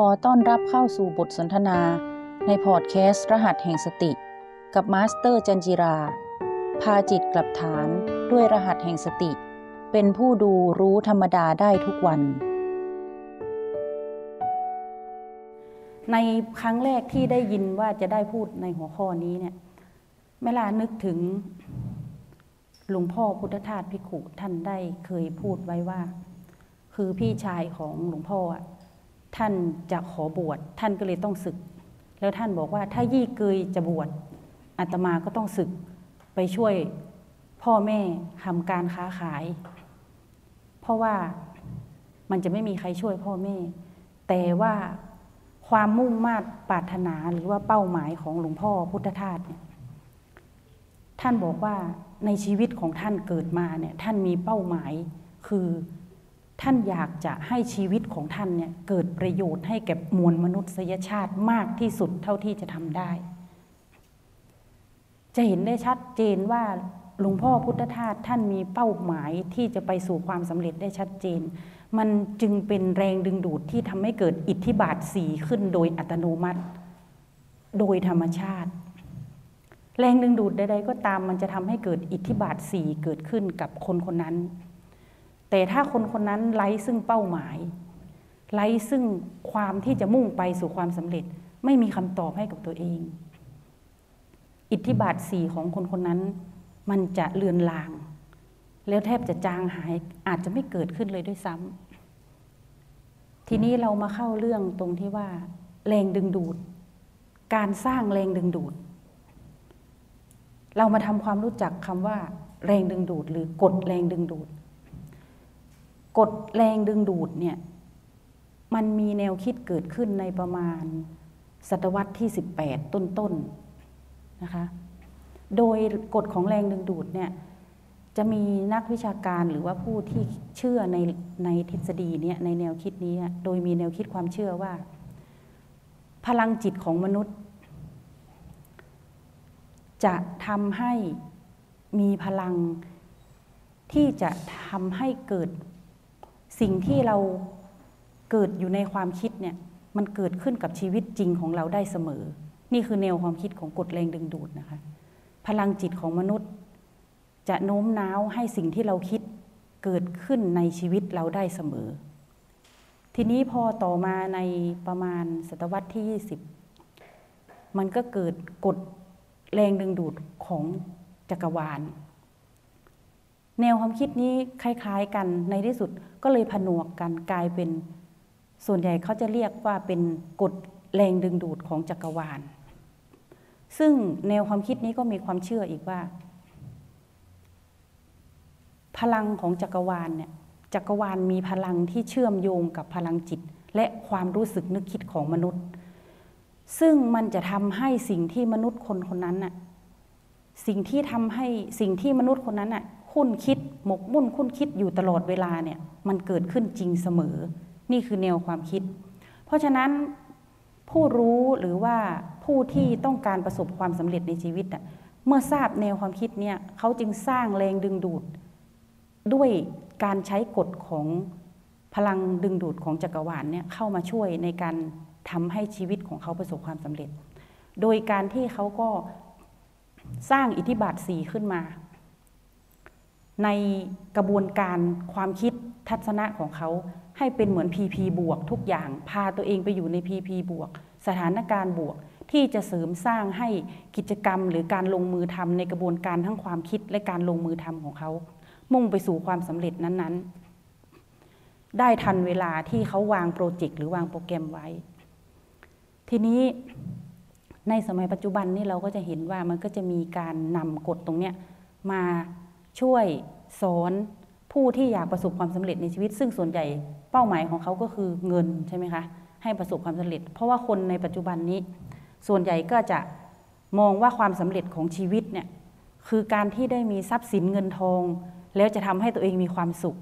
ขอต้อนรับเข้าสู่บทสนทนา ในพอดแคสต์ รหัสแห่งสติ กับมาสเตอร์จันทร์จิรา พาจิตกลับฐานด้วยรหัสแห่งสติ เป็นผู้ดูรู้ธรรมดาได้ทุกวัน ในครั้งแรกที่ได้ยินว่าจะได้พูดในหัวข้อนี้เนี่ยเวลานึกถึงหลวงพ่อพุทธทาสภิกขุท่านได้เคยพูดไว้ว่า คือพี่ชายของหลวงพ่ออะ ท่านจะขอบวชท่านก็เลยต้องศึก แล้วท่านบอกว่าถ้ายี่เกยจะบวชอาตมาก็ต้องศึกไปช่วยพ่อแม่ทำการค้าขาย เพราะว่ามันจะไม่มีใครช่วยพ่อแม่ แต่ว่าความมุ่งมา่ปรารถนาหรือว่าเป้าหมายของหลวงพ่อพุทธทาสเนี่ยท่านบอกว่าในชีวิตของท่านเกิดมาเนี่ยท่านมีเป้าหมายคือ ท่านอยากจะให้ชีวิตของท่านเนี่ยเกิดประโยชน์ให้แก่มวลมนุษยชาติมากที่สุดเท่าที่จะทำได้ จะเห็นได้ชัดเจนว่าหลวงพ่อพุทธทาสท่านมีเป้าหมายที่จะไปสู่ความสำเร็จได้ชัดเจน มันจึงเป็นแรงดึงดูดที่ทำให้เกิดอิทธิบาทสีขึ้นโดยอัตโนมัติ โดยธรรมชาติ แรงดึงดูดใด ๆ ก็ตามมันจะทำให้เกิดอิทธิบาทสีเกิดขึ้นกับคนคนนั้น แต่ถ้าคนคนนั้นไร้ซึ่งเป้าหมาย ไร้ซึ่งความที่จะมุ่งไปสู่ความสำเร็จ ไม่มีคำตอบให้กับตัวเอง อิทธิบาทสี่ของคนคนนั้น มันจะเลือนลาง แล้วแทบจะจางหายอาจจะไม่เกิดขึ้นเลยด้วยซ้ำทีนี้เรามาเข้าเรื่องตรงที่ว่า แรงดึงดูด การสร้างแรงดึงดูด เรามาทำความรู้จักคำว่า แรงดึงดูด หรือกฎแรงดึงดูด กฎแรงดึงดูดเนี่ยมันมีแนวคิดเกิดขึ้นในประมาณ ศตวรรษที่ 18 ต้นๆนะคะ โดยกฎของแรงดึงดูดเนี่ยจะมีนักวิชาการหรือว่าผู้ที่เชื่อในในทฤษฎีเนี่ยในแนวคิดนี้ โดยมีแนวคิดความเชื่อว่า พลังจิตของมนุษย์ จะทำให้มีพลังที่จะทำให้เกิด สิ่งที่เราเกิดอยู่ในความคิดเนี่ยมันเกิดขึ้นกับชีวิตจริงของเราได้เสมอ นี่คือแนวความคิดของกฎแรงดึงดูดนะคะ พลังจิตของมนุษย์ จะโน้มน้าวให้สิ่งที่เราคิดเกิดขึ้นในชีวิตเราได้เสมอ ทีนี้พอต่อมาในประมาณศตวรรษที่ 20 มันก็เกิดกฎแรงดึงดูดของจักรวาล แนวความคิดนี้คล้าย ๆ กันในที่สุด ก็เลยผนวกกันกลายเป็นส่วนใหญ่เขาจะเรียกว่าเป็นกฎแรงดึงดูดของจักรวาล ซึ่งแนวความคิดนี้ก็มีความเชื่ออีกว่า พลังของจักรวาลเนี่ยจักรวาลมีพลังที่เชื่อมโยงกับพลังจิต และความรู้สึกนึกคิดของมนุษย์ ซึ่งมันจะทำให้สิ่งที่มนุษย์คนคนนั้นน่ะสิ่งที่ทำให้สิ่งที่มนุษย์คนนั้นน่ะ คุ้นคิดหมกมุ่นคุ้นคิดอยู่ตลอดเวลาเนี่ยมันเกิดขึ้นจริงเสมอ นี่คือแนวความคิด เพราะฉะนั้นผู้รู้หรือว่าผู้ที่ต้องการประสบความสำเร็จในชีวิตอะเมื่อทราบแนวความคิดเนี่ยเขาจึงสร้างแรงดึงดูด ด้วยการใช้กฎของพลังดึงดูดของจักรวาลเนี่ยเข้ามาช่วยในการทำให้ชีวิตของเขาประสบความสำเร็จ โดยการที่เขาก็สร้างอิทธิบาทสีขึ้นมา ในกระบวนการความคิดทัศนะของเขาให้เป็นเหมือน PP บวกทุกอย่าง พาตัวเองไปอยู่ใน PP บวก สถานการณ์บวกที่จะเสริมสร้างให้กิจกรรมหรือการลงมือทำในกระบวนการทั้งความคิดและการลงมือทำของเขา มุ่งไปสู่ความสำเร็จนั้นๆ ได้ทันเวลาที่เขาวางโปรเจกต์หรือวางโปรแกรมไว้ ทีนี้ในสมัยปัจจุบันนี่เราก็จะเห็นว่ามันก็จะมีการนำกฎตรงเนี้ยมาช่วย สอนผู้ที่อยากประสบความสำเร็จในชีวิต ซึ่งส่วนใหญ่เป้าหมายของเขาก็คือเงินใช่ไหมคะให้ประสบความสำเร็จ เพราะว่าคนในปัจจุบันนี้ ส่วนใหญ่ก็จะมองว่าความสำเร็จของชีวิตเนี่ยคือการที่ได้มีทรัพย์สินเงินทอง แล้วจะทำให้ตัวเองมีความสุข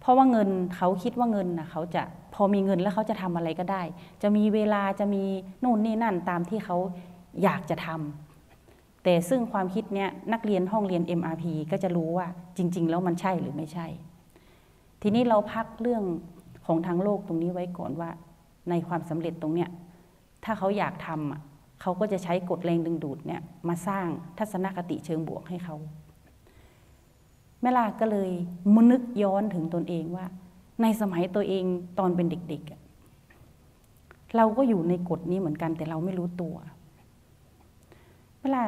เพราะว่าเงินเขาคิดว่าเงินนะเขาจะพอมีเงินแล้วเขาจะทำอะไรก็ได้ จะมีเวลาจะมีนู่นนี่นั่นตามที่เขาอยากจะทำ แต่ซึ่งความคิดเนี้ยนักเรียนห้องเรียน MRP ก็จะรู้ว่าจริง ๆ แล้วมันใช่หรือไม่ใช่ ทีนี้เราพักเรื่องของทางโลกตรงนี้ไว้ก่อนว่า ในความสำเร็จตรงเนี้ยถ้าเขาอยากทำเขาก็จะใช้กฎแรงดึงดูดเนี่ยมาสร้างทัศนคติเชิงบวกให้เขาแม่ลาก็เลยมนึกย้อนถึงตนเองว่า ในสมัยตัวเองตอนเป็นเด็ก ๆ เราก็อยู่ในกฎนี้เหมือนกันแต่เราไม่รู้ตัว เวลา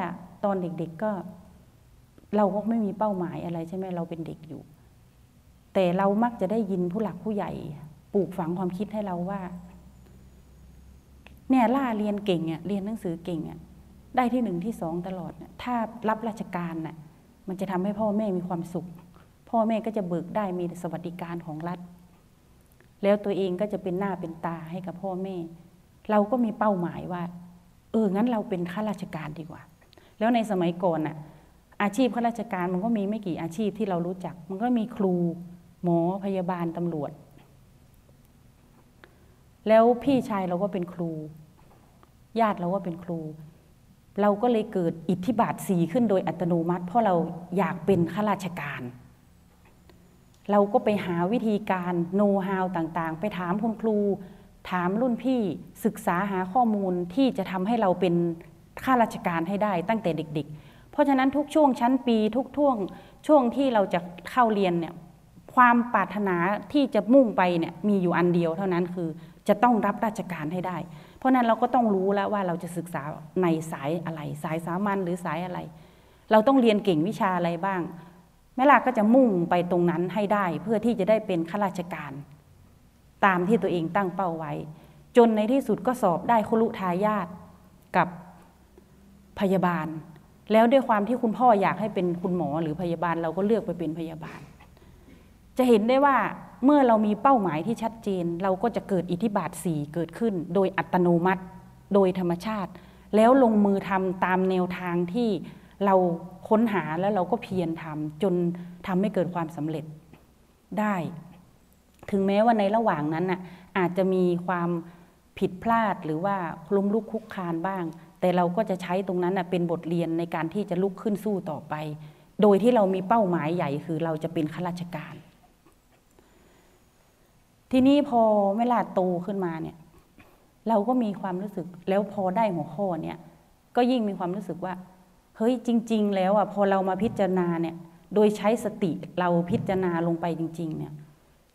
ตอนเด็กๆก็ เราก็ไม่มีเป้าหมายอะไรใช่ไหมเราเป็นเด็กอยู่ แต่เรามักจะได้ยินผู้หลักผู้ใหญ่ ปลูกฝังความคิดให้เราว่า เนี่ยล่าเรียนเก่งอะเรียนหนังสือเก่งอะได้ที่หนึ่งที่สองตลอด ถ้ารับราชการน่ะ มันจะทำให้พ่อแม่มีความสุข พ่อแม่ก็จะเบิกได้มีสวัสดิการของรัฐ แล้วตัวเองก็จะเป็นหน้าเป็นตาให้กับพ่อแม่ เราก็มีเป้าหมายว่า เอองั้นเราเป็นข้าราชการดีกว่า แล้วในสมัยก่อนน่ะอาชีพข้าราชการมันก็มีไม่กี่อาชีพที่เรารู้จัก มันก็มีครูหมอพยาบาลตำรวจ แล้วพี่ชายเราก็เป็นครู ญาติเราก็เป็นครู เราก็เลยเกิดอิทธิบาทสีขึ้นโดยอัตโนมัติ เพราะเราอยากเป็นข้าราชการ เราก็ไปหาวิธีการโน้ตฮาวต่างๆ ไปถามคุณครู ถามรุ่นพี่ศึกษาหาข้อมูลที่จะทำให้เราเป็นข้าราชการให้ได้ตั้งแต่เด็ก ๆ เพราะฉะนั้นทุกช่วงชั้นปีทุกช่วงช่วงที่เราจะเข้าเรียนเนี่ยความปรารถนาที่จะมุ่งไปเนี่ยมีอยู่อันเดียวเท่านั้นคือจะต้องรับราชการให้ได้ เพราะนั้นเราก็ต้องรู้แล้วว่าเราจะศึกษาในสายอะไร สายสามัญหรือสายอะไร เราต้องเรียนเก่งวิชาอะไรบ้างแม่ลาก็จะมุ่งไปตรงนั้นให้ได้ เพื่อที่จะได้เป็นข้าราชการ ตามที่ตัวเองตั้งเป้าไว้ จนในที่สุดก็สอบได้คุรุทายาทกับพยาบาล แล้วด้วยความที่คุณพ่ออยากให้เป็นคุณหมอหรือพยาบาลเราก็เลือกไปเป็นพยาบาล จะเห็นได้ว่าเมื่อเรามีเป้าหมายที่ชัดเจน เราก็จะเกิดอิทธิบาทสี่เกิดขึ้น โดยอัตโนมัติ โดยธรรมชาติ แล้วลงมือทำตามแนวทางที่เราค้นหาแล้วเราก็เพียรทำจนทำให้เกิดความสำเร็จได้ ถึงแม้ว่าในระหว่างนั้นน่ะอาจจะมีความผิดพลาดหรือว่าล้มลุกคุกคานบ้าง แต่เราก็จะใช้ตรงนั้นเป็นบทเรียนในการที่จะลุกขึ้นสู้ต่อไป โดยที่เรามีเป้าหมายใหญ่คือเราจะเป็นข้าราชการ ทีนี้พอเวลาโตขึ้นมาเนี่ย เราก็มีความรู้สึกแล้วพอได้หัวข้อเนี่ย ก็ยิ่งมีความรู้สึกว่า เฮ้ยจริง ๆ แล้วอะพอเรามาพิจารณาเนี่ย โดยใช้สติเราพิจารณาลงไปจริง ๆ เนี่ย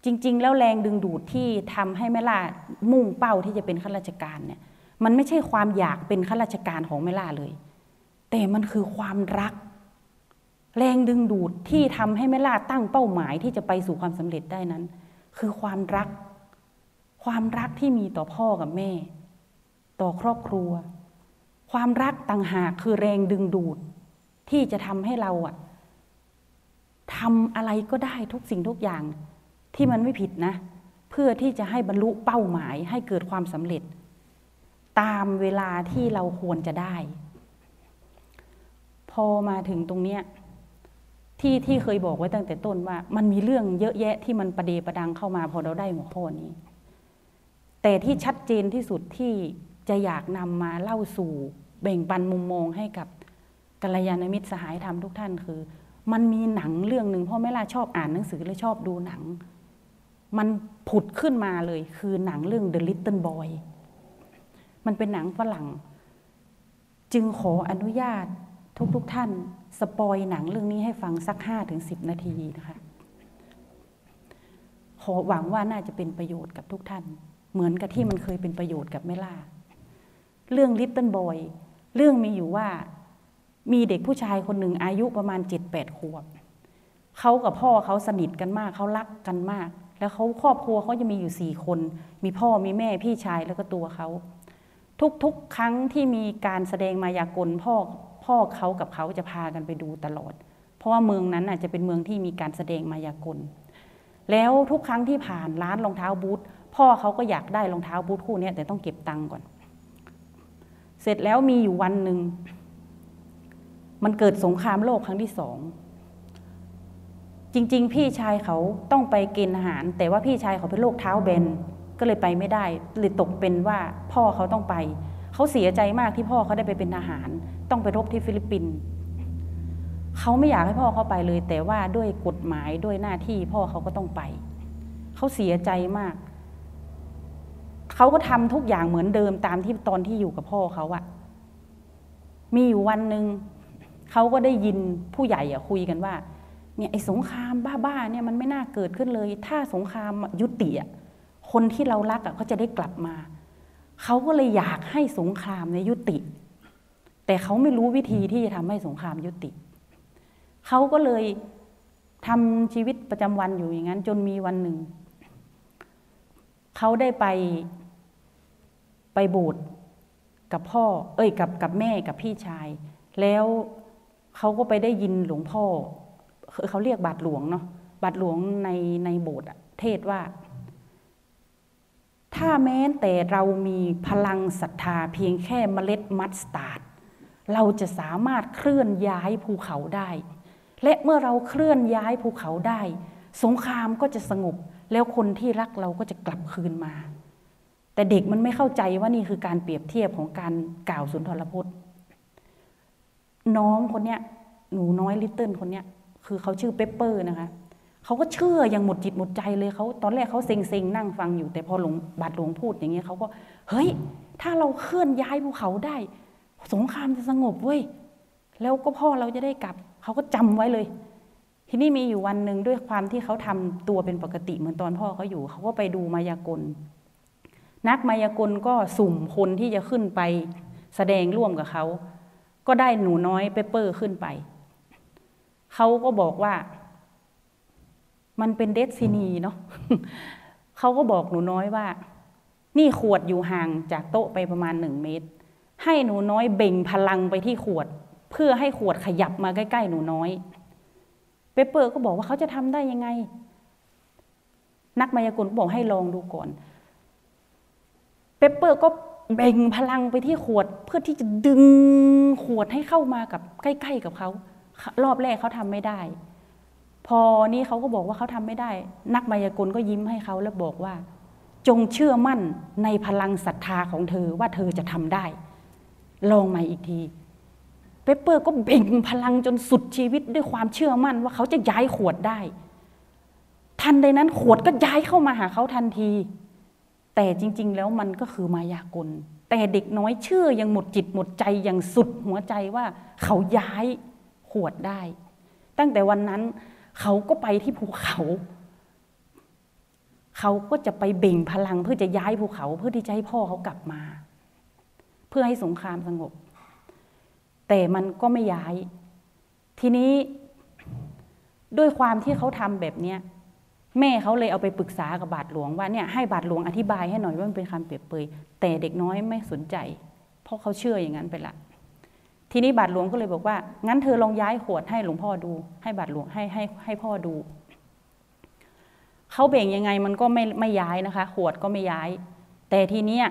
จริง ๆ แล้วแรงดึงดูดที่ทำให้แม่ล่ามุ่งเป้าที่จะเป็นข้าราชการเนี่ย มันไม่ใช่ความอยากเป็นข้าราชการของแม่ล่าเลย แต่มันคือความรัก แรงดึงดูดที่ทำให้แม่ล่าตั้งเป้าหมายที่จะไปสู่ความสำเร็จได้นั้น คือความรัก ความรักที่มีต่อพ่อกับแม่ ต่อครอบครัว ความรักต่างหากคือแรงดึงดูดที่จะทำให้เราอะทำอะไรก็ได้ทุกสิ่งทุกอย่าง ที่มันไม่ผิดนะ เพื่อที่จะให้บรรลุเป้าหมายให้เกิดความสำเร็จ ตามเวลาที่เราควรจะได้ พอมาถึงตรงเนี้ยที่ที่เคยบอกไว้ตั้งแต่ต้นว่า มันมีเรื่องเยอะแยะที่มันประเดประดังเข้ามาพอเราได้หัวข้อนี้ แต่ที่ชัดเจนที่สุดที่จะอยากนำมาเล่าสู่ แบ่งปันมุมมองให้กับกัลยาณมิตรสหายธรรมทุกท่านคือ มันมีหนังเรื่องหนึ่งพ่อแม่ล่าชอบอ่านหนังสือและชอบดูหนัง มันผุดขึ้นมาเลยคือหนังเรื่อง The Little Boy มันเป็นหนังฝรั่ง จึงขออนุญาตทุกๆทท่าน สปอยหนังเรื่องนี้ให้ฟังสักห้าถึงสิบนาทีนะคะขอหวังว่าน่าจะเป็นประโยชน์กับทุกท่าน เหมือนกับที่มันเคยเป็นประโยชน์กับแม่ล่า เรื่องลิตเติ้ลบอยเรื่องมีอยู่ว่ามีเด็กผู้ชายคนหนึ่งอายุประมาณเจ็ดแปดขวบเขากับพ่อเขาสนิทกันมาก เขารักกันมาก แล้วเขาครอบครัวเขาจะมีอยู่สี่คน มีพ่อมีแม่พี่ชายแล้วก็ตัวเขา ทุกๆ ครั้งที่มีการแสดงมายากลพ่อพ่อเขากับเขาจะพากันไปดูตลอด เพราะว่าเมืองนั้นอาจจะเป็นเมืองที่มีการแสดงมายากล แล้วทุกครั้งที่ผ่านร้านรองเท้าบูทพ่อเขาก็อยากได้รองเท้าบูทคู่นี้แต่ต้องเก็บตังค์ก่อน เสร็จแล้วมีอยู่วันหนึ่งมันเกิดสงครามโลกครั้งที่สอง จริง ๆ พี่ชายเขาต้องไปกณฑ์อาหาร แต่ว่าพี่ชายเขาเป็นโรคเท้าเบนก็เลยไปไม่ได้เลยตกเป็นว่าพ่อเขาต้องไป เขาเสียใจมากที่พ่อเขาได้ไปเป็นทหาร ต้องไปรบที่ฟิลิปปินส์เขาไม่อยากให้พ่อเขาไปเลย แต่ว่าด้วยกฎหมายด้วยหน้าที่พ่อเขาก็ต้องไป เขาเสียใจมาก เขาก็ทำทุกอย่างเหมือนเดิมตามที่ตอนที่อยู่กับพ่อเขาอะมีอยู่วันหนึ่งเขาก็ได้ยินผู้ใหญ่อะคุยกันว่า เนี่ยไอ้สงครามบ้าๆเนี่ยมันไม่น่าเกิดขึ้นเลย ถ้าสงครามยุติอะคนที่เรารักอะเขาจะได้กลับมา เขาก็เลยอยากให้สงครามในยุติ แต่เขาไม่รู้วิธีที่จะทำให้สงครามยุติ เขาก็เลยทำชีวิตประจำวันอยู่อย่างนั้น จนมีวันหนึ่ง เขาได้ไปไปโบสถ์กับพ่อ เอ้ยกับกับแม่กับพี่ชาย แล้วเขาก็ไปได้ยินหลวงพ่อ เขาเรียกบาทหลวงเนาะบาทหลวงในในโบสถ์เทศว่า ถ้าแม้แต่เรามีพลังศรัทธาเพียงแค่เมล็ดมัสตาร์ดเราจะสามารถเคลื่อนย้ายภูเขาได้ และเมื่อเราเคลื่อนย้ายภูเขาได้ สงครามก็จะสงบ แล้วคนที่รักเราก็จะกลับคืนมา แต่เด็กมันไม่เข้าใจว่านี่คือการเปรียบเทียบของการกล่าวสุนทรพจน์ น้องคนเนี้ยหนูน้อยลิตเติ้ลคนเนี้ย คือเขาชื่อเปปเปอร์นะคะเขาก็เชื่ออย่างหมดจิตหมดใจเลยเขาตอนแรกเขาเซ็งเซ็งนั่งฟังอยู่ แต่พอหลวงบาทหลวงพูดอย่างเงี้ยเขาก็เฮ้ย ถ้าเราเคลื่อนย้ายภูเขาได้ สงครามจะสงบเว้ยแล้วก็พ่อเราจะได้กลับเขาก็จำไว้เลย ทีนี้มีอยู่วันหนึ่งด้วยความที่เขาทำตัวเป็นปกติเหมือนตอนพ่อเขาอยู่เขาก็ไปดูมายากล นักมายากลก็สุ่มคนที่จะขึ้นไป แสดงร่วมกับเขาก็ได้หนูน้อยเปเปอร์ขึ้นไป เขาก็บอกว่า มันเป็น destiny เนาะเขาก็บอกหนูน้อยว่า นี่ขวดอยู่ห่างจากโต๊ะไปประมาณหนึ่งเมตร ให้หนูน้อยเบ่งพลังไปที่ขวด เพื่อให้ขวดขยับมาใกล้ๆหนูน้อย เปเปอร์ก็บอกว่าเขาจะทำได้ยังไง นักมายากลก็บอกให้ลองดูก่อน เปเปอร์ก็เบ่งพลังไปที่ขวดเพื่อที่จะดึงขวดให้เข้ามากับใกล้ ๆกับเขา รอบแรกเขาทำไม่ได้ พอนี้เขาก็บอกว่าเขาทำไม่ได้ นักมายากลก็ยิ้มให้เขาแล้วบอกว่า จงเชื่อมั่นในพลังศรัทธาของเธอว่าเธอจะทำได้ ลองใหม่อีกทีเปเปอร์ก็เบ่งพลังจนสุดชีวิตด้วยความเชื่อมั่นว่าเขาจะย้ายขวดได้ ทันใดนั้นขวดก็ย้ายเข้ามาหาเขาทันที แต่จริง ๆ แล้วมันก็คือมายากลแต่เด็กน้อยเชื่อยังหมดจิตหมดใจอย่างสุดหัวใจว่าเขาย้าย ขวดได้ ตั้งแต่วันนั้นเขาก็ไปที่ภูเขา เขาก็จะไปเบ่งพลังเพื่อจะย้ายภูเขา เพื่อที่จะให้พ่อเขากลับมา เพื่อให้สงครามสงบ แต่มันก็ไม่ย้าย ทีนี้ด้วยความที่เขาทำแบบเนี้ยแม่เขาเลยเอาไปปรึกษากับบาทหลวงว่าเนี่ยให้บาทหลวงอธิบายให้หน่อยว่ามันเป็นคำเปรียบเปยแต่เด็กน้อยไม่สนใจ เพราะเขาเชื่ออย่างนั้นไปละ ทีนี้บาทหลวงก็เลยบอกว่า งั้นเธอลองย้ายขวดให้หลวงพ่อดู ให้บาทหลวงให้ให้ให้พ่อดู เขาเบ่งยังไงมันก็ไม่ไม่ย้ายนะคะ ขวดก็ไม่ย้าย แต่ทีเนี้ย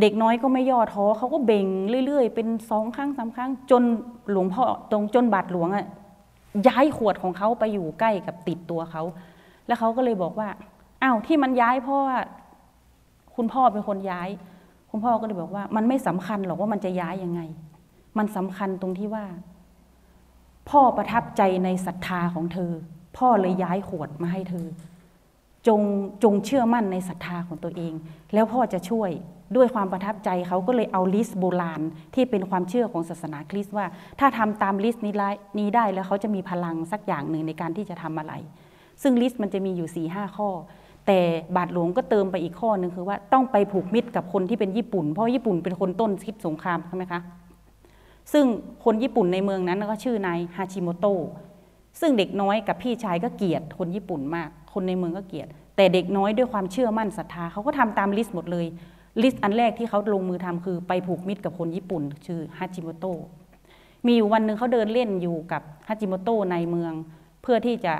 เด็กน้อยก็ไม่ย่อท้อเขาก็เบ่งเรื่อย ๆ เป็นสองครั้งสามครั้ง จนหลวงพ่อตรงจนบาทหลวงอะย้ายขวดของเขาไปอยู่ใกล้กับติดตัวเขา แล้วเขาก็เลยบอกว่าอ้าวที่มันย้ายเพราะว่าคุณพ่อเป็นคนย้าย คุณพ่อก็เลยบอกว่า มันไม่สำคัญหรอกว่ามันจะย้ายยังไง มันสำคัญตรงที่ว่า พ่อประทับใจในศรัทธาของเธอ พ่อเลยย้ายขวดมาให้เธอ จงจงเชื่อมั่นในศรัทธาของตัวเอง แล้วพ่อจะช่วยด้วยความประทับใจเขาก็เลยเอา list โบราณที่เป็นความเชื่อของศาสนาคริสต์ว่า ถ้าทำตาม list นี้ได้แล้วเขาจะมีพลังสักอย่างหนึ่งในการที่จะทำอะไร ซึ่ง list มันจะมีอยู่สี่ห้าข้อ แต่บาทหลวงก็เติมไปอีกข้อหนึ่งคือว่าต้องไปผูกมิตรกับคนที่เป็นญี่ปุ่น เพราะญี่ปุ่นเป็นคนต้นคิดสงครามใช่ไหมคะ ซึ่งคนญี่ปุ่นในเมืองนั้นก็ชื่อนายฮาชิโมโตะซึ่งเด็กน้อยกับพี่ชายก็เกลียดคนญี่ปุ่นมาก คนในเมืองก็เกลียด แต่เด็กน้อยด้วยความเชื่อมั่นศรัทธาเขาก็ทำตาม list หมดเลย list อันแรกที่เขาลงมือทำคือไปผูกมิตรกับคนญี่ปุ่น ชื่อฮาชิโมโตะมีอยู่วันหนึ่งเขาเดินเล่นอยู่กับฮาจิโมโตะในเมือง เพื่อที่จะ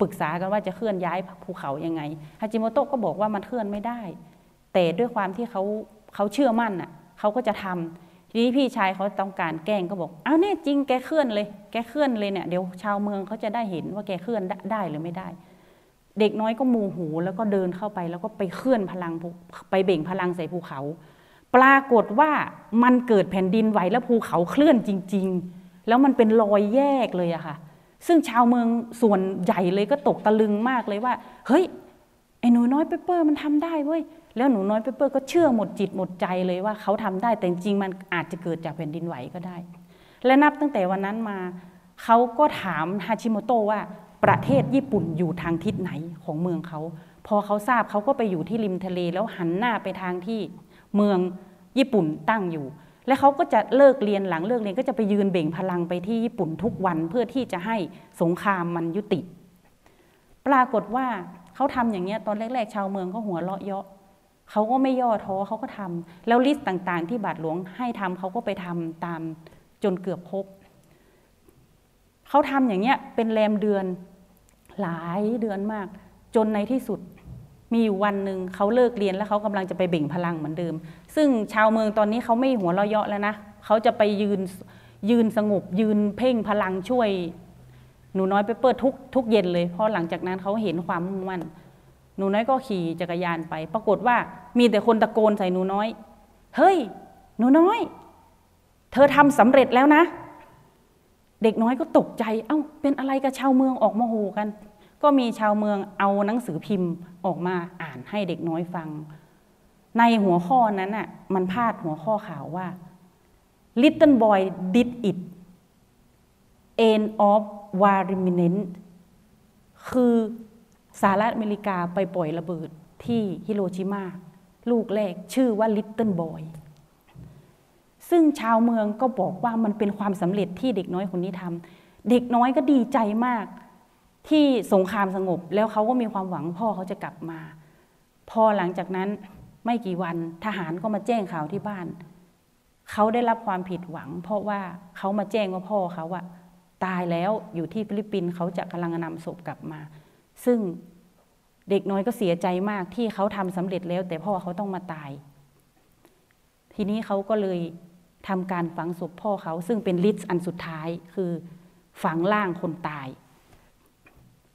ปรึกษากันว่าจะเคลื่อนย้ายภูเขายังไงฮาจิโมโตะก็บอกว่ามันเคลื่อนไม่ได้ แต่ด้วยความที่เขาเขาเชื่อมั่นอะเขาก็จะทำ ทีนี้พี่ชายเขาต้องการแกล้งก็บอกเอาเนี่ยจริงแกเคลื่อนเลย แกเคลื่อนเลยเนี่ยเดี๋ยวชาวเมืองเขาจะได้เห็นว่าแกเคลื่อนได้หรือไม่ได้ เด็กน้อยก็โมโหแล้วก็เดินเข้าไปแล้วก็ไปเคลื่อนพลังไปเบ่งพลังใส่ภูเขา ปรากฏว่ามันเกิดแผ่นดินไหวแล้วภูเขาเคลื่อนจริง ๆ แล้วมันเป็นรอยแยกเลยอะค่ะ ซึ่งชาวเมืองส่วนใหญ่เลยก็ตกตะลึงมากเลยว่า เฮ้ยไอ้หนูน้อยเปเปอร์มันทำได้เว้ย แล้วหนูน้อยเปเปอร์ก็เชื่อหมดจิตหมดใจเลยว่าเขาทำได้แต่จริงมันอาจจะเกิดจากแผ่นดินไหวก็ได้ และนับตั้งแต่วันนั้นมาเขาก็ถามฮาชิโมโตะว่าประเทศญี่ปุ่นอยู่ทางทิศไหนของเมืองเขา พอเขาทราบเขาก็ไปอยู่ที่ริมทะเล แล้วหันหน้าไปทางที่เมืองญี่ปุ่นตั้งอยู่ และเขาก็จะเลิกเรียนหลังเลิกเรียนก็จะไปยืนเบ่งพลังไปที่ญี่ปุ่นทุกวันเพื่อที่จะให้สงครามมันยุติ ปรากฏว่าเขาทำอย่างเงี้ยตอนแรก ๆ ชาวเมืองก็หัวเราะเยาะ เขาก็ไม่ย่อท้อเขาก็ทำแล้วลิสต์ต่างๆ ที่บาทหลวงให้ทำเขาก็ไปทำตามจนเกือบครบเขาทำอย่างเงี้ยเป็นแรมเดือนหลายเดือนมาก จนในที่สุดมีอยู่วันหนึ่งเขาเลิกเรียนแล้วเขากำลังจะไปเบ่งพลังเหมือนเดิม ซึ่งชาวเมืองตอนนี้เขาไม่หัวเราะเยาะแล้วนะเขาจะไปยืนยืนสงบยืนเพ่งพลังช่วย หนูน้อยไปเปิดทุกทุกเย็นเลย เพราะหลังจากนั้นเขาเห็นความมุ่งมั่น หนูน้อยก็ขี่จักรยานไป ปรากฏว่ามีแต่คนตะโกนใส่หนูน้อย เฮ้ย หนูน้อย เธอทำสำเร็จแล้วนะ เด็กน้อยก็ตกใจ เอ้า เป็นอะไรกับชาวเมืองออกมาโหกัน ก็มีชาวเมืองเอาหนังสือพิมพ์ออกมาอ่านให้เด็กน้อยฟัง ในหัวข้อนั้นน่ะ มันพาดหัวข้อข่าวว่า Little boy did it end of war remnant คือ สหรัฐอเมริกาไปปล่อยระเบิดที่ฮิโรชิมา ลูกแรกชื่อว่า Little Boy ซึ่งชาวเมืองก็บอกว่ามันเป็นความสำเร็จที่เด็กน้อยคนนี้ทำเด็กน้อยก็ดีใจมาก ที่สงครามสงบ แล้วเขาก็มีความหวังพ่อเขาจะกลับมา พอหลังจากนั้นไม่กี่วันทหารก็มาแจ้งข่าวที่บ้าน เขาได้รับความผิดหวัง เพราะว่าเขามาแจ้งว่าพ่อเขาอะตายแล้วอยู่ที่ฟิลิปปินส์เขาจะกำลังนำศพกลับมา ซึ่งเด็กน้อยก็เสียใจมากที่เขาทำสำเร็จแล้ว แต่พ่อเขาต้องมาตาย ทีนี้เขาก็เลยทำการฝังศพพ่อเขา ซึ่งเป็น list อันสุดท้ายคือฝังร่างคนตาย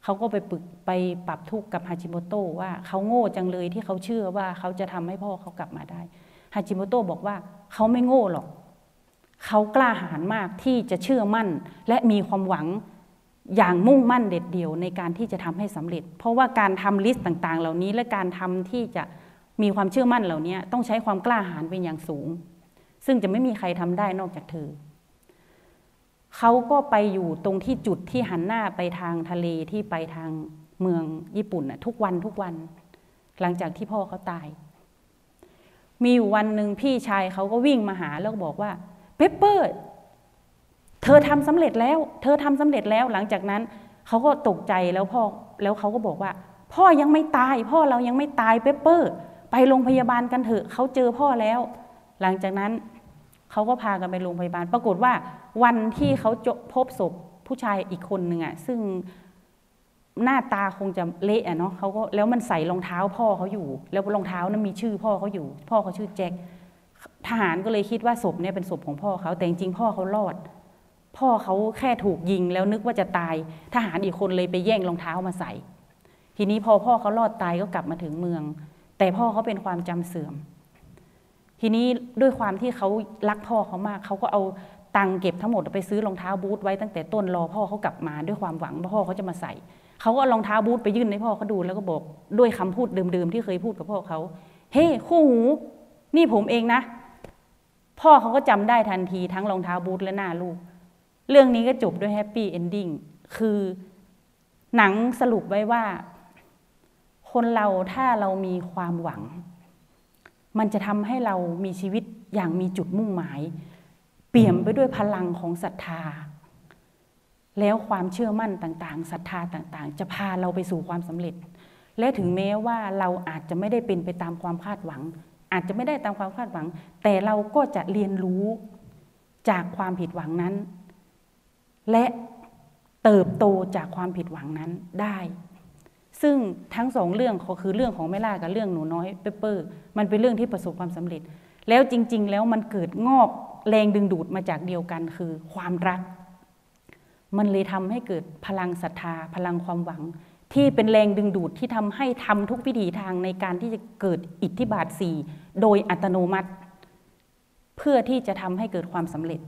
เขาก็ไปปึกไปปรับทุกข์กับฮาชิโมโตะว่าเขาโง่จังเลยที่เขาเชื่อว่าเขาจะทำให้พ่อเขากลับมาได้ฮาชิโมโตะบอกว่าเขาไม่โง่หรอก เขากล้าหาญมากที่จะเชื่อมั่นและมีความหวัง อย่างมุ่งมั่นเด็ดเดี่ยวในการที่จะทำให้สำเร็จ เพราะว่าการทำลิสต์ต่างๆ เหล่านี้และการทำที่จะมีความเชื่อมั่นเหล่านี้ต้องใช้ความกล้าหาญเป็นอย่างสูง ซึ่งจะไม่มีใครทำได้นอกจากเธอเขาก็ไปอยู่ตรงที่จุดที่หันหน้าไปทางทะเลที่ไปทางเมืองญี่ปุ่นนะทุกวันทุกวัน หลังจากที่พ่อเขาตาย มีอยู่วันหนึ่งพี่ชายเขาก็วิ่งมาหาแล้วก็บอกว่าเปเปอร์ เธอทำสำเร็จแล้ว เธอทำสำเร็จแล้วหลังจากนั้นเขาก็ตกใจแล้วพ่อแล้วเขาก็บอกว่า พ่อยังไม่ตาย พ่อเรายังไม่ตายเปเปอร์ ไปโรงพยาบาลกันเถอะเขาเจอพ่อแล้ว หลังจากนั้นเขาก็พากันไปโรงพยาบาล ปรากฏว่าวันที่เขาพบศพผู้ชายอีกคนหนึ่งอะซึ่งหน้าตาคงจะเละอะเนาะเขาก็แล้วมันใส่รองเท้าพ่อเขาอยู่ แล้วรองเท้านั้นมีชื่อพ่อเขาอยู่ พ่อเขาชื่อแจ็คทหารก็เลยคิดว่าศพเนี่ยเป็นศพของพ่อเขาแต่จริงๆพ่อเขารอด พ่อเขาแค่ถูกยิงแล้วนึกว่าจะตาย ทหารอีกคนเลยไปแย่งรองเท้ามาใส่ ทีนี้พอพ่อเขารอดตายก็กลับมาถึงเมือง แต่พ่อเขาเป็นความจำเสื่อม ทีนี้ด้วยความที่เขารักพ่อเขามากเขาก็เอาตังเก็บทั้งหมดไปซื้อรองเท้าบูทไว้ตั้งแต่ต้นรอพ่อเขากลับมาด้วยความหวังว่าพ่อเขาจะมาใส่เขาก็รองเท้าบูทไปยื่นให้พ่อเขาดูแล้วก็บอกด้วยคำพูดเดิมๆที่เคยพูดกับพ่อเขาเฮ้ hey, คู่หู นี่ผมเองนะ พ่อเขาก็จำได้ทันทีทั้งรองเท้าบูทและหน้าลูก เรื่องนี้ก็จบด้วย happy ending คือหนังสรุปไว้ว่า คนเราถ้าเรามีความหวัง มันจะทำให้เรามีชีวิตอย่างมีจุดมุ่งหมาย เปี่ยมไปด้วยพลังของศรัทธา แล้วความเชื่อมั่นต่างๆศรัทธาต่างๆ จะพาเราไปสู่ความสำเร็จ และถึงแม้ว่าเราอาจจะไม่ได้เป็นไปตามความคาดหวัง อาจจะไม่ได้ตามความคาดหวัง แต่เราก็จะเรียนรู้จากความผิดหวังนั้น และเติบโตจากความผิดหวังนั้นได้ ซึ่งทั้งสองเรื่องก็คือเรื่องของแม่ล่ากับเรื่องหนูน้อยเปเปอร์ มันเป็นเรื่องที่ประสบความสำเร็จ แล้วจริง ๆ แล้วมันเกิดงอกแรงดึงดูดมาจากเดียวกันคือความรัก มันเลยทำให้เกิดพลังศรัทธา พลังความหวัง ที่เป็นแรงดึงดูดที่ทำให้ทำทุกวิถีทางในการที่จะเกิดอิทธิบาทสี่โดยอัตโนมัติ เพื่อที่จะทำให้เกิดความสำเร็จ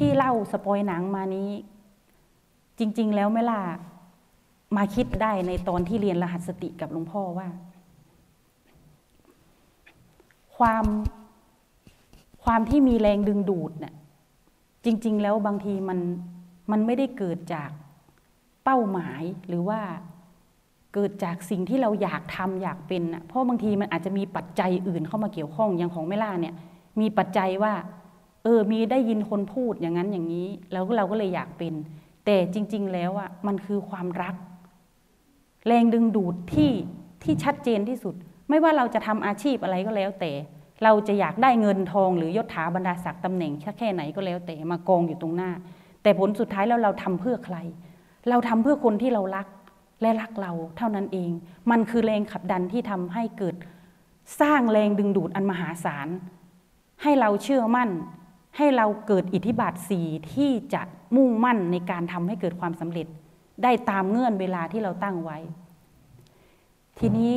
ที่เล่าสปอยหนังมานี้ จริง ๆ แล้วไม่ล่ะมาคิดได้ในตอนที่เรียนรหัสสติกับหลวงพ่อว่า ความความที่มีแรงดึงดูดเนี่ยจริง ๆ แล้วบางทีมันมันไม่ได้เกิดจากเป้าหมายหรือว่าเกิดจากสิ่งที่เราอยากทำอยากเป็นนะเพราะบางทีมันอาจจะมีปัจจัยอื่นเข้ามาเกี่ยวข้องอย่างของแม่ล่าเนี่ย มีปัจจัยว่า เออมีได้ยินคนพูดอย่างนั้นอย่างนี้ แล้วเราก็เลยอยากเป็น แต่จริง ๆ แล้วอะมันคือความรัก แรงดึงดูดที่ที่ชัดเจนที่สุด ไม่ว่าเราจะทำอาชีพอะไรก็แล้วแต่ เราจะอยากได้เงินทองหรือยศถาบรรดาศักดิ์ตำแหน่งแค่ไหนก็แล้วแต่มากองอยู่ตรงหน้า แต่ผลสุดท้ายแล้วเราทำเพื่อใคร เราทำเพื่อคนที่เรารักและรักเราเท่านั้นเอง มันคือแรงขับดันที่ทำให้เกิด สร้างแรงดึงดูดอันมหาศาลให้เราเชื่อมั่น ให้เราเกิดอิทธิบาทสีที่จะมุ่งมั่นในการทำให้เกิดความสำเร็จ ได้ตามเงื่อนเวลาที่เราตั้งไว้ ทีนี้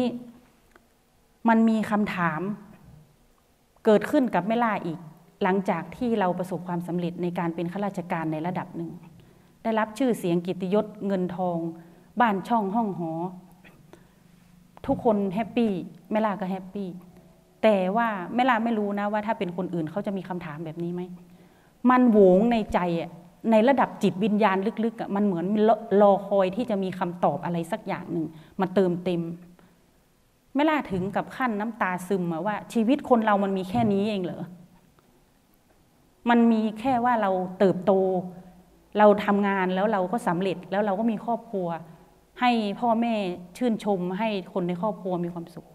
มันมีคำถาม เกิดขึ้นกับแม่ล่าอีก หลังจากที่เราประสบความสำเร็จในการเป็นข้าราชการในระดับหนึ่ง ได้รับชื่อเสียงกิตยศเงินทอง บ้านช่องห้องหอ ทุกคนแฮปปี้แม่ล่าก็แฮปปี้ แต่ว่าแม่ลาไม่รู้นะว่าถ้าเป็นคนอื่นเขาจะมีคำถามแบบนี้ไหมมันโหวงในใจอะในระดับจิตวิญญาณลึกๆมันเหมือนรอคอยที่จะมีคำตอบอะไรสักอย่างหนึ่งมาเติมเต็มแม่ล่าถึงกับขั้นน้ำตาซึมว่า ชีวิตคนเรามันมีแค่นี้เองเหรอ มันมีแค่ว่าเราเติบโต เราทำงานแล้วเราก็สำเร็จแล้วเราก็มีครอบครัว ให้พ่อแม่ชื่นชมให้คนในครอบครัวมีความสุข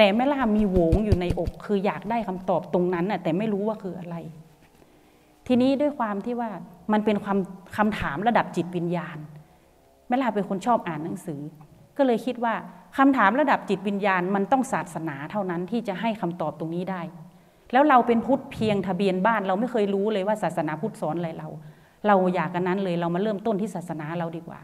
แต่แม่ล่ามีโหวงอยู่ในอก คืออยากได้คำตอบตรงนั้นน่ะแต่ไม่รู้ว่าคืออะไร ทีนี้ด้วยความที่ว่ามันเป็นความคำถามระดับจิตวิญญาณ แม่ล่าเป็นคนชอบอ่านหนังสือ ก็เลยคิดว่าคำถามระดับจิตวิญญาณ มันต้องศาสนาเท่านั้นที่จะให้คำตอบตรงนี้ได้ แล้วเราเป็นพุทธเพียงทะเบียนบ้าน เราไม่เคยรู้เลยว่าศาสนาพุทธสอนอะไรเรา เราอยากกันนั้นเลยเรามาเริ่มต้นที่ศาสนาเราดีกว่า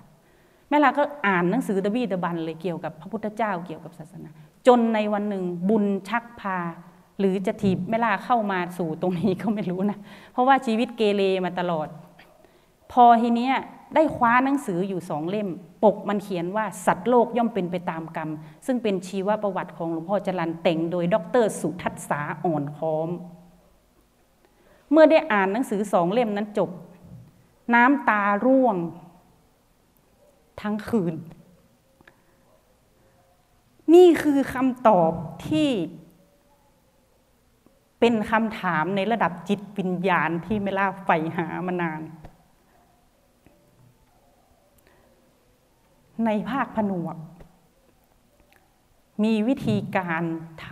แม่ลาก็อ่านหนังสือตะบี้ตะบันเลยเกี่ยวกับพระพุทธเจ้าเกี่ยวกับศาสนา จนในวันหนึ่งบุญชักพา หรือจะถีบแม่ล่าเข้ามาสู่ตรงนี้ก็ไม่รู้นะ เพราะว่าชีวิตเกเรมาตลอด พอทีเนี้ยได้คว้าหนังสืออยู่สองเล่ม ปกมันเขียนว่าสัตว์โลกย่อมเป็นไปตามกรรม ซึ่งเป็นชีวประวัติของหลวงพ่อจรันแต่งโดยดรสุทัศษาอ่อนค้อม เมื่อได้อ่านหนังสือสองเล่มนั้นจบ น้ำตาร่วง ทั้งคืน นี่คือคำตอบที่เป็นคำถามในระดับจิตวิญญาณที่ไม่ล่าใฝ่หามานาน ในภาคผนวก มีวิธีการท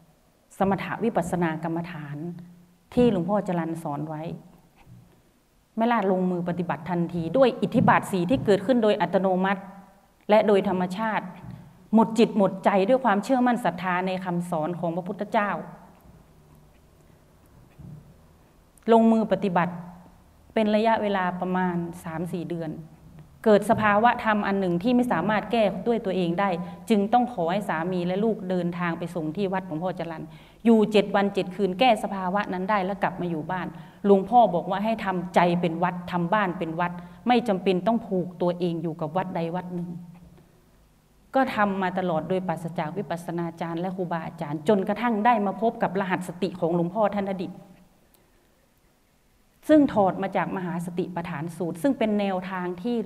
ำสมถวิปัสสนากรรมฐาน ที่หลวงพ่อจรันสอนไว้ไม่ล่าลงมือปฏิบัติทันที ด้วยอิทธิบาทสีที่เกิดขึ้นโดยอัตโนมัติ และโดยธรรมชาติ หมดจิตหมดใจด้วยความเชื่อมั่นศรัทธาในคำสอนของพระพุทธเจ้า ลงมือปฏิบัติเป็นระยะเวลาประมาณ 3-4 เดือน เกิดสภาวะธรรมอันหนึ่งที่ไม่สามารถแก้ด้วยตัวเองได้ จึงต้องขอให้สามีและลูกเดินทางไปส่งที่วัดของพ่อจรันอยู่เจ็ดวันเจ็ดคืนแก้สภาวะนั้นได้แล้วกลับมาอยู่บ้านหลวงพ่อบอกว่าให้ทำใจเป็นวัดทำบ้านเป็นวัด ไม่จำเป็นต้องผูกตัวเองอยู่กับวัดใดวัดหนึ่ง ก็ทำมาตลอดโดยปัสจากวิปัสนาจารย์และครูบาอาจารย์ จนกระทั่งได้มาพบกับรหัสสติของหลวงพ่อท่านอดิตซึ่งถอดมาจากมหาสติปัฏฐานสูตร ซึ่งเป็นแนวทางที่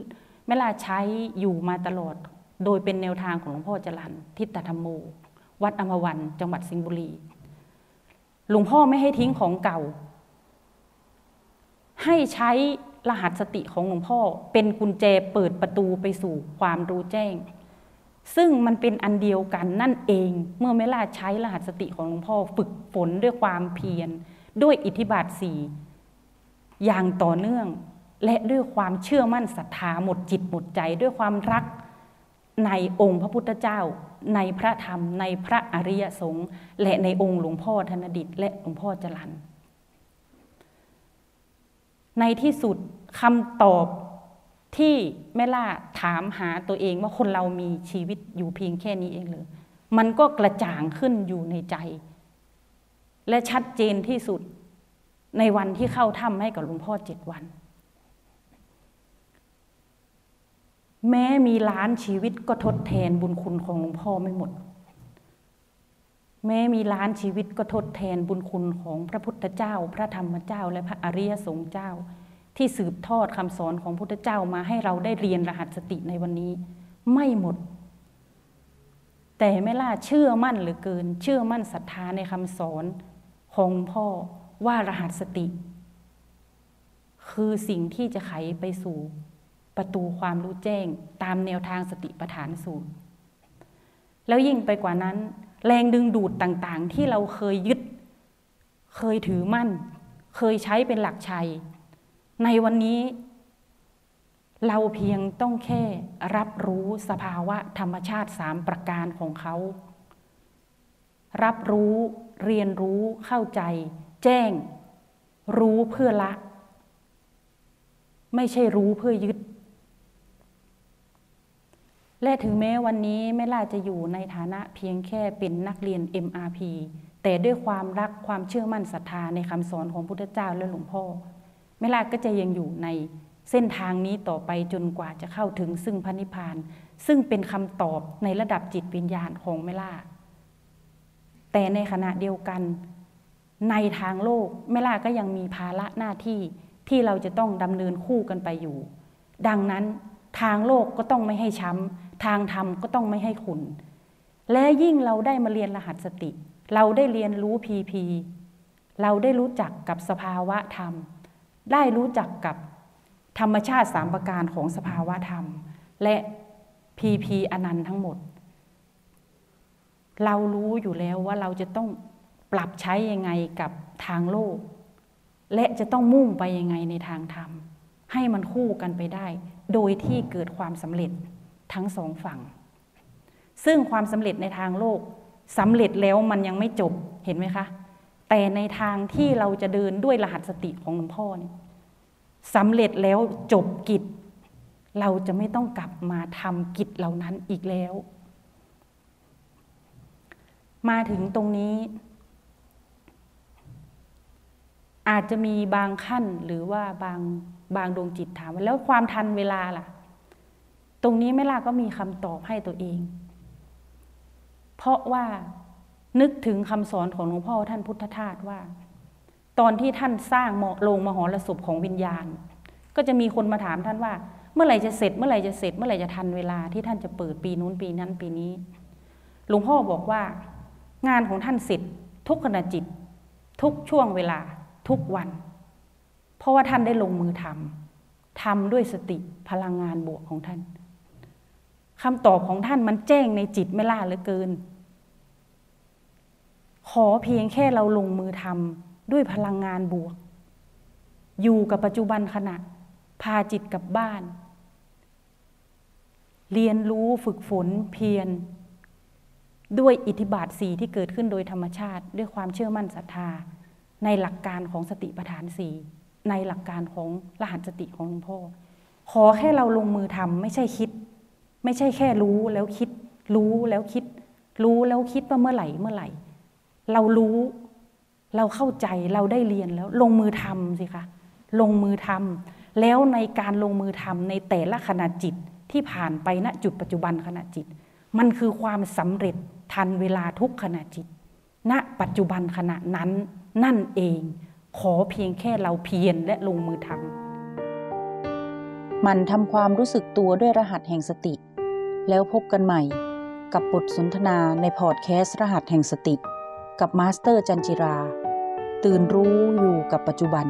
แม่ลาใช้อยู่มาตลอด โดยเป็นแนวทางของหลวงพ่อจรันทิฏฐธรรมโม วัดอมวันจังหวัดสิงห์บุรี หลวงพ่อไม่ให้ทิ้งของเก่า ให้ใช้รหัสสติของหลวงพ่อเป็นกุญแจเปิดประตูไปสู่ความรู้แจ้ง ซึ่งมันเป็นอันเดียวกันนั่นเอง เมื่อเมล่าใช้รหัสสติของหลวงพ่อฝึกฝนด้วยความเพียร ด้วยอิทธิบาทสี่อย่างต่อเนื่อง และด้วยความเชื่อมั่นศรัทธาหมดจิตหมดใจด้วยความรักในองค์พระพุทธเจ้า ในพระธรรม ในพระอริยสงฆ์และในองค์หลวงพ่อธนดิต และหลวงพ่อจรันในที่สุดคำตอบ ที่แม่ล่าถามหาตัวเองว่าคนเรามีชีวิตอยู่เพียงแค่นี้เองเลยมันก็กระจ่างขึ้นอยู่ในใจ และชัดเจนที่สุดในวันที่เข้าถ้ำให้กับหลวงพ่อเจ็ดวัน แม้มีล้านชีวิตก็ทดแทนบุญคุณของหลวงพ่อไม่หมด แม้มีล้านชีวิตก็ทดแทนบุญคุณของพระพุทธเจ้า พระธรรมเจ้า และพระอริยสงฆ์เจ้า ที่สืบทอดคำสอนของพุทธเจ้ามาให้เราได้เรียนรหัสสติในวันนี้ ไม่หมด แต่ไม่ล่าเชื่อมั่นเหลือเกิน เชื่อมั่นศรัทธาในคำสอนของพ่อว่ารหัสสติ คือสิ่งที่จะไขไปสู่ประตูความรู้แจ้งตามแนวทางสติปัฏฐานสูตร แล้วยิ่งไปกว่านั้น แรงดึงดูดต่างๆ ที่เราเคยยึด เคยถือมั่น เคยใช้เป็นหลักชัย ในวันนี้ เราเพียงต้องแค่รับรู้สภาวะธรรมชาติสามประการของเขา รับรู้เรียนรู้เข้าใจ แจ้ง รู้เพื่อละ ไม่ใช่รู้เพื่อยึด และถึงแม้วันนี้แม่ล่าจะอยู่ในฐานะเพียงแค่เป็นนักเรียน MRP แต่ด้วยความรักความเชื่อมั่นศรัทธาในคำสอนของพุทธเจ้าและหลวงพ่อ แม่ล่าก็จะยังอยู่ในเส้นทางนี้ต่อไปจนกว่าจะเข้าถึงซึ่งพระนิพพาน ซึ่งเป็นคำตอบในระดับจิตวิญญาณของแม่ล่าแต่ในขณะเดียวกัน ในทางโลกแม่ล่าก็ยังมีภาระหน้าที่ที่เราจะต้องดำเนินคู่กันไปอยู่ ดังนั้นทางโลกก็ต้องไม่ให้ช้ำทางธรรมก็ต้องไม่ให้ขุนและยิ่งเราได้มาเรียนรหัสสติ เราได้เรียนรู้พีพี เราได้รู้จักกับสภาวะธรรม ได้รู้จักกับธรรมชาติสามประการของสภาวะธรรม และพีพีอนันต์ทั้งหมด เรารู้อยู่แล้วว่าเราจะต้องปรับใช้ยังไงกับทางโลก และจะต้องมุ่งไปยังไงในทางธรรม ให้มันคู่กันไปได้ โดยที่เกิดความสำเร็จทั้งสองฝั่ง ซึ่งความสำเร็จในทางโลกสำเร็จแล้วมันยังไม่จบเห็นไหมคะ แต่ในทางที่เราจะเดินด้วยรหัสสติของหลวงพ่อเนี่ยสำเร็จแล้วจบกิจ เราจะไม่ต้องกลับมาทำกิจเหล่านั้นอีกแล้ว มาถึงตรงนี้ อาจจะมีบางขั้นหรือว่าบางบางดวงจิตถามแล้วความทันเวลาล่ะ ตรงนี้แม่ล่าก็มีคำตอบให้ตัวเอง เพราะว่า นึกถึงคำสอนของหลวงพ่อท่านพุทธทาสว่า ตอนที่ท่านสร้างโรงมหรสพของวิญญาณ ก็จะมีคนมาถามท่านว่า เมื่อไหร่จะเสร็จ เมื่อไหร่จะเสร็จ เมื่อไหร่จะทันเวลาที่ท่านจะเปิดปีนู้นปีนั้นปีนี้ หลวงพ่อบอกว่า งานของท่านเสร็จ ทุกขณะจิต ทุกช่วงเวลาทุกวัน เพราะว่าท่านได้ลงมือทำทำด้วยสติพลังงานบวกของท่านคำตอบของท่านมันแจ้งในจิตไม่ล่าเหลือเกิน ขอเพียงแค่เราลงมือทำด้วยพลังงานบวก อยู่กับปัจจุบันขณะ พาจิตกลับบ้าน เรียนรู้ฝึกฝนเพียรด้วยอิทธิบาทสีที่เกิดขึ้นโดยธรรมชาติ ด้วยความเชื่อมั่นศรัทธา ในหลักการของสติปัฏฐานสีในหลักการของรหัสสติของหลวงพ่อ ขอแค่เราลงมือทำไม่ใช่คิด ไม่ใช่แค่รู้แล้วคิด รู้แล้วคิด รู้แล้วคิดว่าเมื่อไหร่เมื่อไหร่ เรารู้ เราเข้าใจเราได้เรียนแล้ว ลงมือทำสิคะลงมือทำแล้วในการลงมือทำในแต่ละขณะจิตที่ผ่านไปณจุดปัจจุบันขณะจิต มันคือความสำเร็จทันเวลาทุกขณะจิต ณ ปัจจุบันขณะนั้นนั่นเอง ขอเพียงแค่เราเพียรและลงมือทำมันทำความรู้สึกตัวด้วยรหัสแห่งสติ แล้วพบกันใหม่กับบทสนทนาในพอดแคสต์รหัสแห่งสติ กับมาสเตอร์จันจิรา ตื่นรู้อยู่กับปัจจุบัน